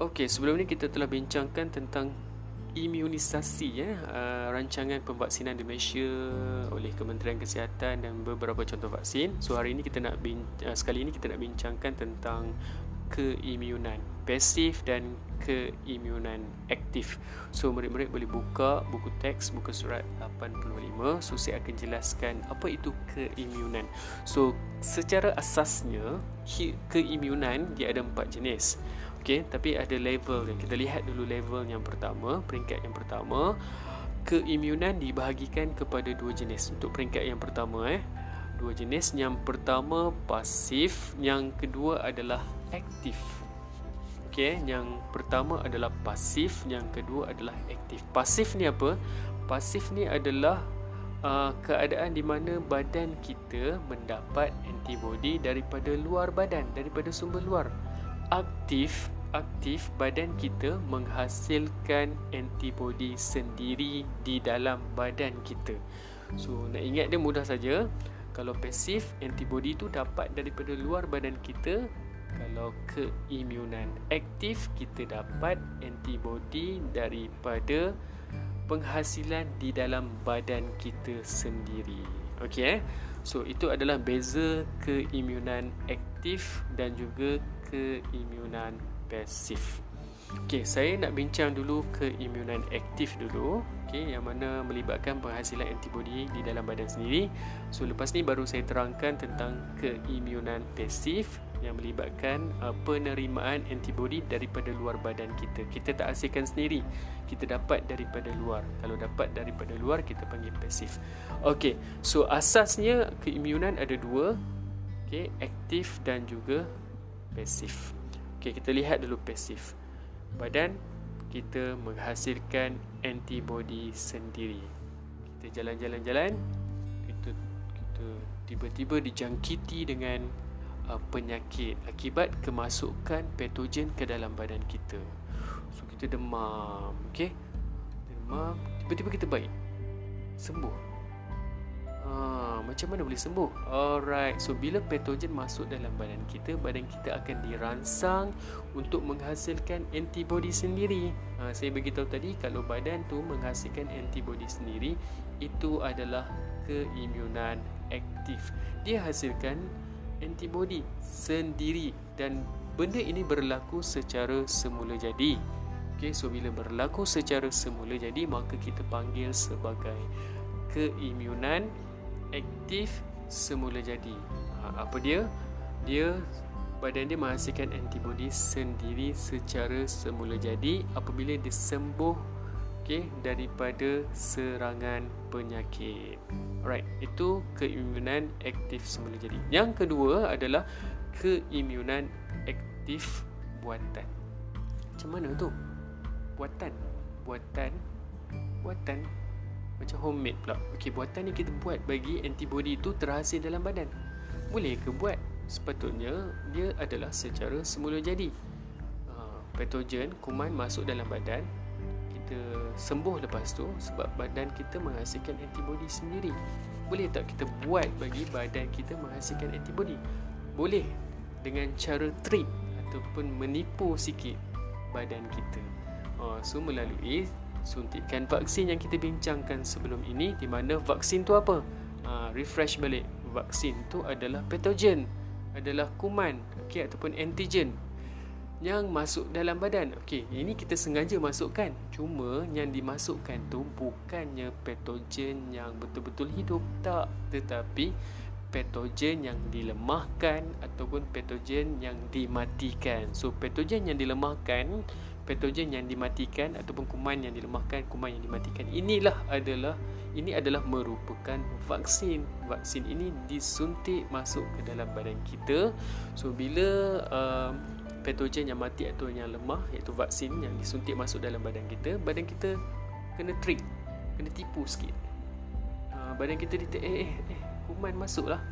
Okey, sebelum ni kita telah bincangkan tentang imunisasi ya uh, rancangan pemvaksinan di Malaysia oleh Kementerian Kesihatan dan beberapa contoh vaksin. So hari ini kita nak bin, uh, sekali ini kita nak bincangkan tentang keimunan pasif dan keimunan aktif. So murid-murid boleh buka buku teks buku surat 85. So saya akan jelaskan apa itu keimunan. So secara asasnya keimunan dia ada empat jenis. Okey, tapi ada level yang kita lihat dulu level yang pertama, peringkat yang pertama, keimunan dibahagikan kepada dua jenis. Untuk peringkat yang pertama eh, dua jenis. Yang pertama pasif, yang kedua adalah aktif. Okey, yang pertama adalah pasif, yang kedua adalah aktif. Pasif ni apa? Pasif ni adalah uh, keadaan di mana badan kita mendapat antibodi daripada luar badan, daripada sumber luar aktif aktif badan kita menghasilkan antibodi sendiri di dalam badan kita. So nak ingat dia mudah saja. Kalau pasif antibodi itu dapat daripada luar badan kita. Kalau keimunan aktif kita dapat antibodi daripada penghasilan di dalam badan kita sendiri. Okey eh? So itu adalah beza keimunan aktif dan juga keimunan pasif. Okey, saya nak bincang dulu keimunan aktif dulu. Okey, yang mana melibatkan penghasilan antibodi di dalam badan sendiri. So lepas ni baru saya terangkan tentang keimunan pasif yang melibatkan uh, penerimaan antibodi daripada luar badan kita. Kita tak hasilkan sendiri. Kita dapat daripada luar. Kalau dapat daripada luar kita panggil pasif. Okey, so asasnya keimunan ada dua. Okey, aktif dan juga pasif. Okey, kita lihat dulu pasif. Badan kita menghasilkan antibodi sendiri. Kita jalan-jalan-jalan, kita kita tiba-tiba dijangkiti dengan uh, penyakit akibat kemasukan patogen ke dalam badan kita. So kita demam, okey? Demam, tiba-tiba kita baik. Sembuh. Ha, macam mana boleh sembuh? Alright, so bila patogen masuk dalam badan kita, badan kita akan dirangsang untuk menghasilkan antibodi sendiri. Ha, saya beritahu tadi, kalau badan tu menghasilkan antibodi sendiri, itu adalah keimunan aktif. Dia hasilkan antibodi sendiri dan benda ini berlaku secara semula jadi. Okay, so bila berlaku secara semula jadi, maka kita panggil sebagai keimunan aktif semula jadi. Ha, apa dia? Dia badan dia menghasilkan antibodi sendiri secara semula jadi apabila dia sembuh okay, daripada serangan penyakit. Alright, itu keimunan aktif semula jadi. Yang kedua adalah keimunan aktif buatan. Macam mana tu? Buatan. Buatan. Buatan macam homemade pula. Okey, buatan ni kita buat bagi antibody itu terhasil dalam badan. Boleh ke buat? Sepatutnya dia adalah secara semula jadi. Uh, Patogen, kuman masuk dalam badan Kita sembuh lepas tu Sebab badan kita menghasilkan antibody sendiri. Boleh tak kita buat bagi badan kita menghasilkan antibody? Boleh Dengan cara trick Ataupun menipu sikit badan kita. Uh, So melalui suntikan vaksin yang kita bincangkan sebelum ini di mana vaksin tu apa? Ha, refresh balik. Vaksin tu adalah patogen, adalah kuman okey ataupun antigen yang masuk dalam badan. Okey, ini kita sengaja masukkan. Cuma yang dimasukkan tu bukannya patogen yang betul-betul hidup tak, tetapi patogen yang dilemahkan ataupun patogen yang dimatikan. So patogen yang dilemahkan patogen yang dimatikan ataupun kuman yang dilemahkan, kuman yang dimatikan. Inilah adalah ini adalah merupakan vaksin. Vaksin ini disuntik masuk ke dalam badan kita. So bila uh, patogen yang mati atau yang lemah iaitu vaksin yang disuntik masuk dalam badan kita, badan kita kena trick, kena tipu sikit. Uh, badan kita ditek eh eh eh kuman masuklah.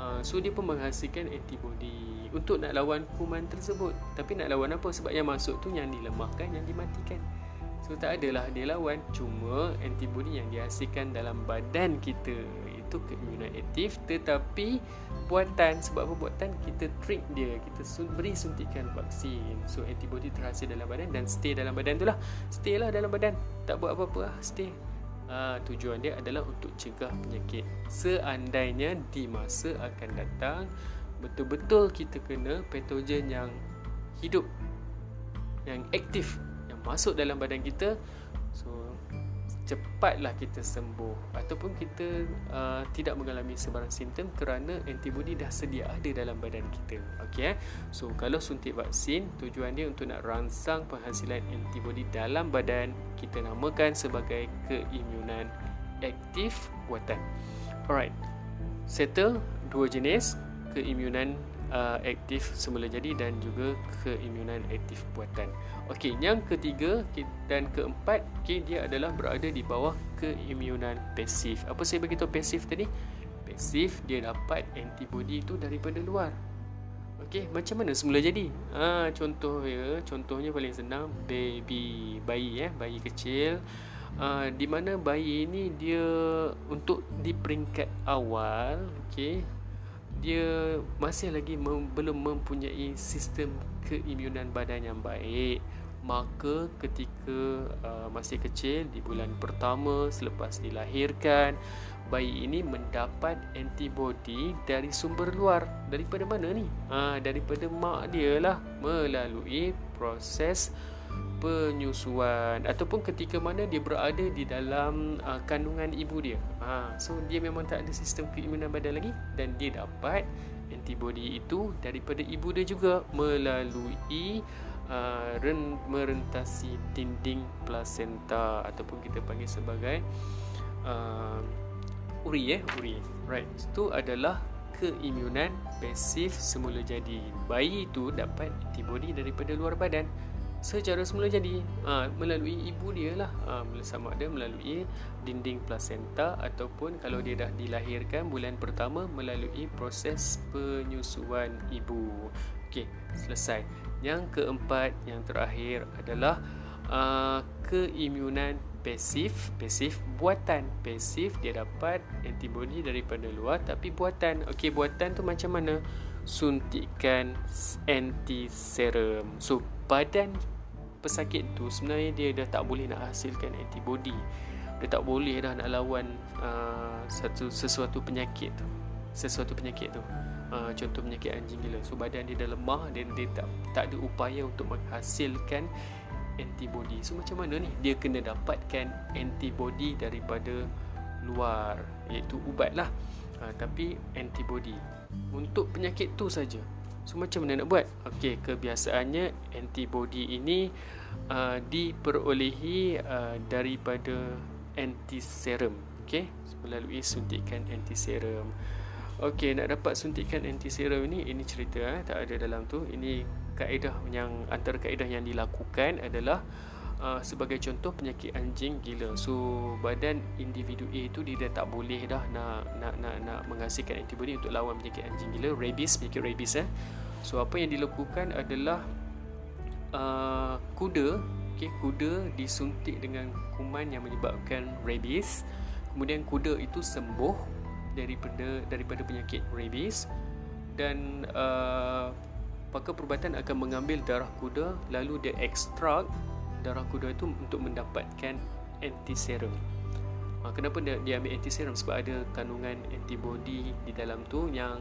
Uh, so dia pun menghasilkan antibody untuk nak lawan kuman tersebut. Tapi nak lawan apa? Sebab yang masuk tu yang dilemahkan yang dimatikan. So tak adalah dia lawan. Cuma antibody yang dihasilkan dalam badan kita itu keimunan aktif tetapi buatan sebab apa buatan? Kita trick dia. Kita beri suntikan vaksin. So antibody terhasil dalam badan dan stay dalam badan tu lah. Stay lah dalam badan. Tak buat apa-apa lah. Stay Uh, tujuan dia adalah untuk cegah penyakit. Seandainya di masa akan datang betul-betul kita kena patogen yang hidup yang aktif yang masuk dalam badan kita. So cepatlah kita sembuh. Ataupun kita uh, tidak mengalami sebarang simptom kerana antibody dah sedia ada dalam badan kita. Okey eh? So kalau suntik vaksin tujuan dia untuk nak rangsang penghasilan antibody dalam badan kita namakan sebagai keimunan aktif buatan. Alright settle dua jenis keimunan uh, aktif semula jadi dan juga keimunan aktif buatan. Okey, yang ketiga dan keempat, okey dia adalah berada di bawah keimunan pasif. Apa saya beritahu pasif tadi? Pasif dia dapat antibody itu daripada luar. Okey, macam mana semula jadi? Ha, contoh ya, contohnya paling senang baby, bayi ya, bayi kecil. Uh, di mana bayi ini dia untuk di peringkat awal, okey, dia masih lagi mem- belum mempunyai sistem keimunan badan yang baik. Maka ketika uh, masih kecil di bulan pertama selepas dilahirkan bayi ini mendapat antibody dari sumber luar. Daripada mana ni? Ha, daripada mak dia lah. Melalui proses penyusuan. Ataupun ketika mana dia berada di dalam uh, kandungan ibu dia. Ha, so dia memang tak ada sistem keimunan badan lagi dan dia dapat antibody itu daripada ibu dia juga melalui uh, ren, merentasi dinding placenta ataupun kita panggil sebagai uh, uri eh uri. Right. Itu adalah keimunan pasif semula jadi. Bayi itu dapat antibody daripada luar badan secara semula jadi ha, melalui ibu dia lah. Ha, sama ada melalui dinding placenta ataupun kalau dia dah dilahirkan bulan pertama melalui proses penyusuan ibu. Okey, selesai. Yang keempat yang terakhir adalah uh, keimunan pasif pasif buatan pasif dia dapat antibody daripada luar tapi buatan. Okey buatan tu macam mana? Suntikan anti serum. So badan pesakit tu sebenarnya dia dah tak boleh nak hasilkan antibody. Dia tak boleh dah nak lawan uh, satu sesuatu penyakit tu. Sesuatu penyakit tu. Uh, contoh penyakit anjing gila. So badan dia dah lemah dan dia tak tak ada upaya untuk menghasilkan antibody. So macam mana ni? Dia kena dapatkan antibody daripada luar iaitu ubat lah uh, tapi antibody. Untuk penyakit tu saja So macam mana nak buat? Okey, kebiasaannya antibody ini uh, diperolehi uh, daripada antiserum, okey, melalui suntikan antiserum. Okey, nak dapat suntikan antiserum ini ini cerita eh, tak ada dalam tu. Ini kaedah yang antara kaedah yang dilakukan adalah uh, sebagai contoh penyakit anjing gila. So badan individu A itu dia dah tak boleh dah nak nak nak nak menghasilkan antibody untuk lawan penyakit anjing gila, rabies, penyakit rabies eh. So apa yang dilakukan adalah uh, kuda, okay, kuda disuntik dengan kuman yang menyebabkan rabies. Kemudian kuda itu sembuh daripada daripada penyakit rabies dan uh, pakar perubatan akan mengambil darah kuda lalu dia ekstrak darah kuda itu untuk mendapatkan antiserum. Ha, kenapa dia, dia ambil antiserum? Sebab ada kandungan antibody di dalam tu yang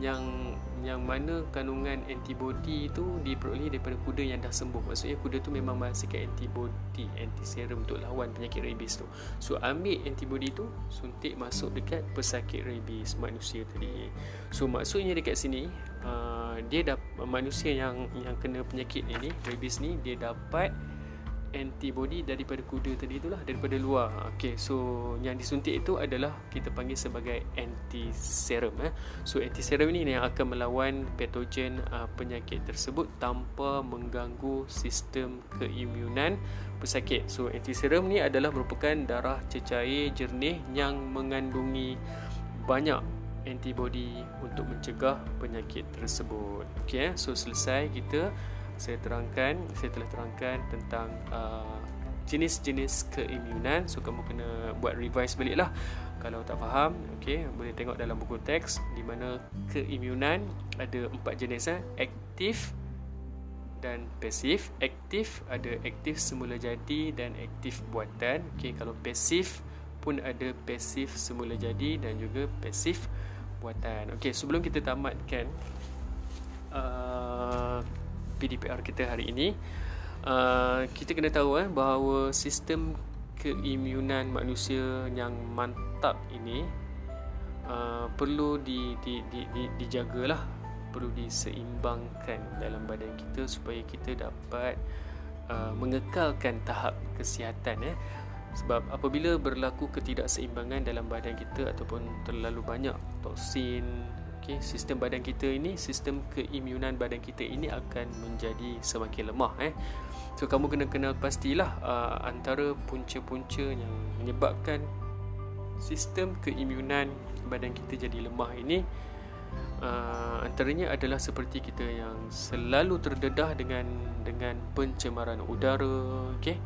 yang yang mana kandungan antibody itu diperoleh daripada kuda yang dah sembuh. Maksudnya kuda tu memang menghasilkan antibody, antiserum untuk lawan penyakit rabies tu. So ambil antibody tu suntik masuk dekat pesakit rabies manusia tadi. So maksudnya dekat sini uh, dia dah manusia yang yang kena penyakit ini rabies ni dia dapat antibody daripada kuda tadi itulah daripada luar. Okey, so yang disuntik itu adalah kita panggil sebagai antiserum eh. So antiserum ini yang akan melawan patogen uh, penyakit tersebut tanpa mengganggu sistem keimunan pesakit. So antiserum ni adalah merupakan darah cecair jernih yang mengandungi banyak antibody untuk mencegah penyakit tersebut. Okey, eh. so selesai kita saya terangkan saya telah terangkan tentang uh, jenis-jenis keimunan. So kamu kena buat revise balik lah kalau tak faham okey boleh tengok dalam buku teks di mana keimunan ada empat jenis eh. Aktif dan pasif. Aktif ada aktif semula jadi dan aktif buatan. Okey kalau pasif pun ada pasif semula jadi dan juga pasif buatan. Okey sebelum kita tamatkan uh, PDPR kita hari ini. Uh, kita kena tahu eh bahawa sistem keimunan manusia yang mantap ini uh, perlu di, di, di, di, dijagalah. Perlu diseimbangkan dalam badan kita supaya kita dapat uh, mengekalkan tahap kesihatan eh. Sebab apabila berlaku ketidakseimbangan dalam badan kita ataupun terlalu banyak toksin okay, sistem badan kita ini sistem keimunan badan kita ini akan menjadi semakin lemah eh So kamu kena kenal pastilah uh, antara punca-punca yang menyebabkan sistem keimunan badan kita jadi lemah ini uh, antaranya adalah seperti kita yang selalu terdedah dengan dengan pencemaran udara, okey.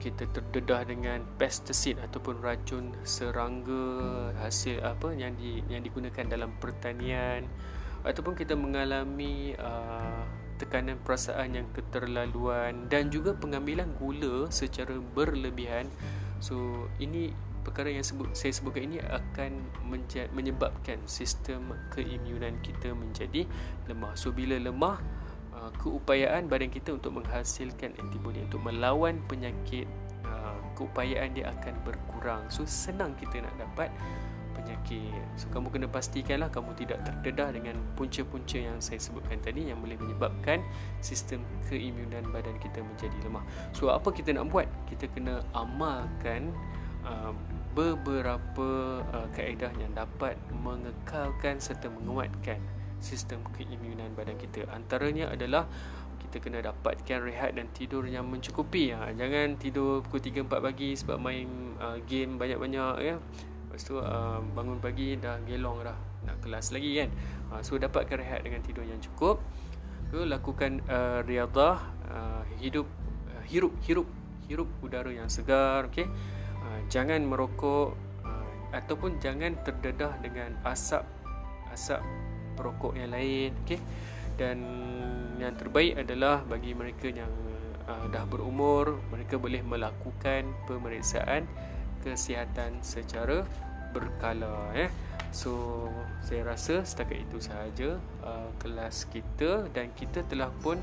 Kita terdedah dengan pesticid ataupun racun serangga hasil apa yang di yang digunakan dalam pertanian ataupun kita mengalami uh, tekanan perasaan yang keterlaluan dan juga pengambilan gula secara berlebihan. So ini perkara yang sebut, saya sebutkan ini akan menyebabkan sistem keimunan kita menjadi lemah. So bila lemah uh, keupayaan badan kita untuk menghasilkan antibody untuk melawan penyakit uh, keupayaan dia akan berkurang. So senang kita nak dapat penyakit. So kamu kena pastikanlah kamu tidak terdedah dengan punca-punca yang saya sebutkan tadi Yang boleh menyebabkan sistem keimunan badan kita menjadi lemah. So apa kita nak buat? Kita kena amalkan uh, beberapa uh, kaedah yang dapat mengekalkan serta menguatkan sistem keimunan badan kita Antaranya adalah kita kena dapatkan rehat dan tidur yang mencukupi ha, Jangan tidur pukul 3-4 pagi sebab main uh, game banyak-banyak ya. Lepas tu uh, bangun pagi dah gelong dah nak kelas lagi kan. Uh, so dapatkan rehat dengan tidur yang cukup. So lakukan uh, riadah, uh, hidup uh, hirup hirup hirup udara yang segar, okey. Uh, jangan merokok uh, ataupun jangan terdedah dengan asap asap perokok yang lain, okey. Dan yang terbaik adalah bagi mereka yang uh, dah berumur, mereka boleh melakukan pemeriksaan kesihatan secara berkala eh. So saya rasa setakat itu sahaja uh, kelas kita dan kita telah pun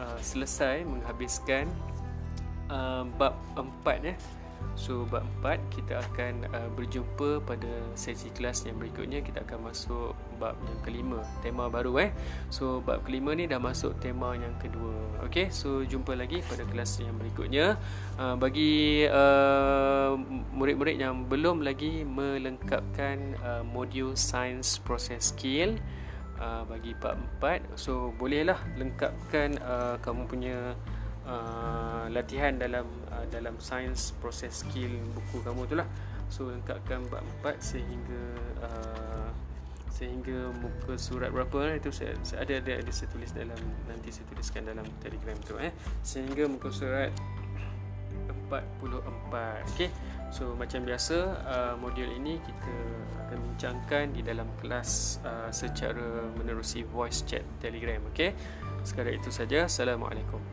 uh, selesai menghabiskan uh, bab 4 eh. So bab 4 kita akan uh, berjumpa pada sesi kelas yang berikutnya kita akan masuk bab yang kelima tema baru eh. So bab kelima ni dah masuk tema yang kedua. Okey, so jumpa lagi pada kelas yang berikutnya. Uh, bagi uh, murid-murid yang belum lagi melengkapkan uh, modul science process skill uh, bagi bab 4 so bolehlah lengkapkan uh, kamu punya uh, latihan dalam uh, dalam science process skill buku kamu tu lah. So lengkapkan bab 4 sehingga uh, sehingga muka surat berapa eh? itu saya, saya ada ada ada saya tulis dalam nanti saya tuliskan dalam telegram tu eh. Sehingga muka surat 44 okey? So macam biasa uh, modul ini kita akan bincangkan di dalam kelas uh, secara menerusi voice chat telegram okey? Sekadar itu saja. Assalamualaikum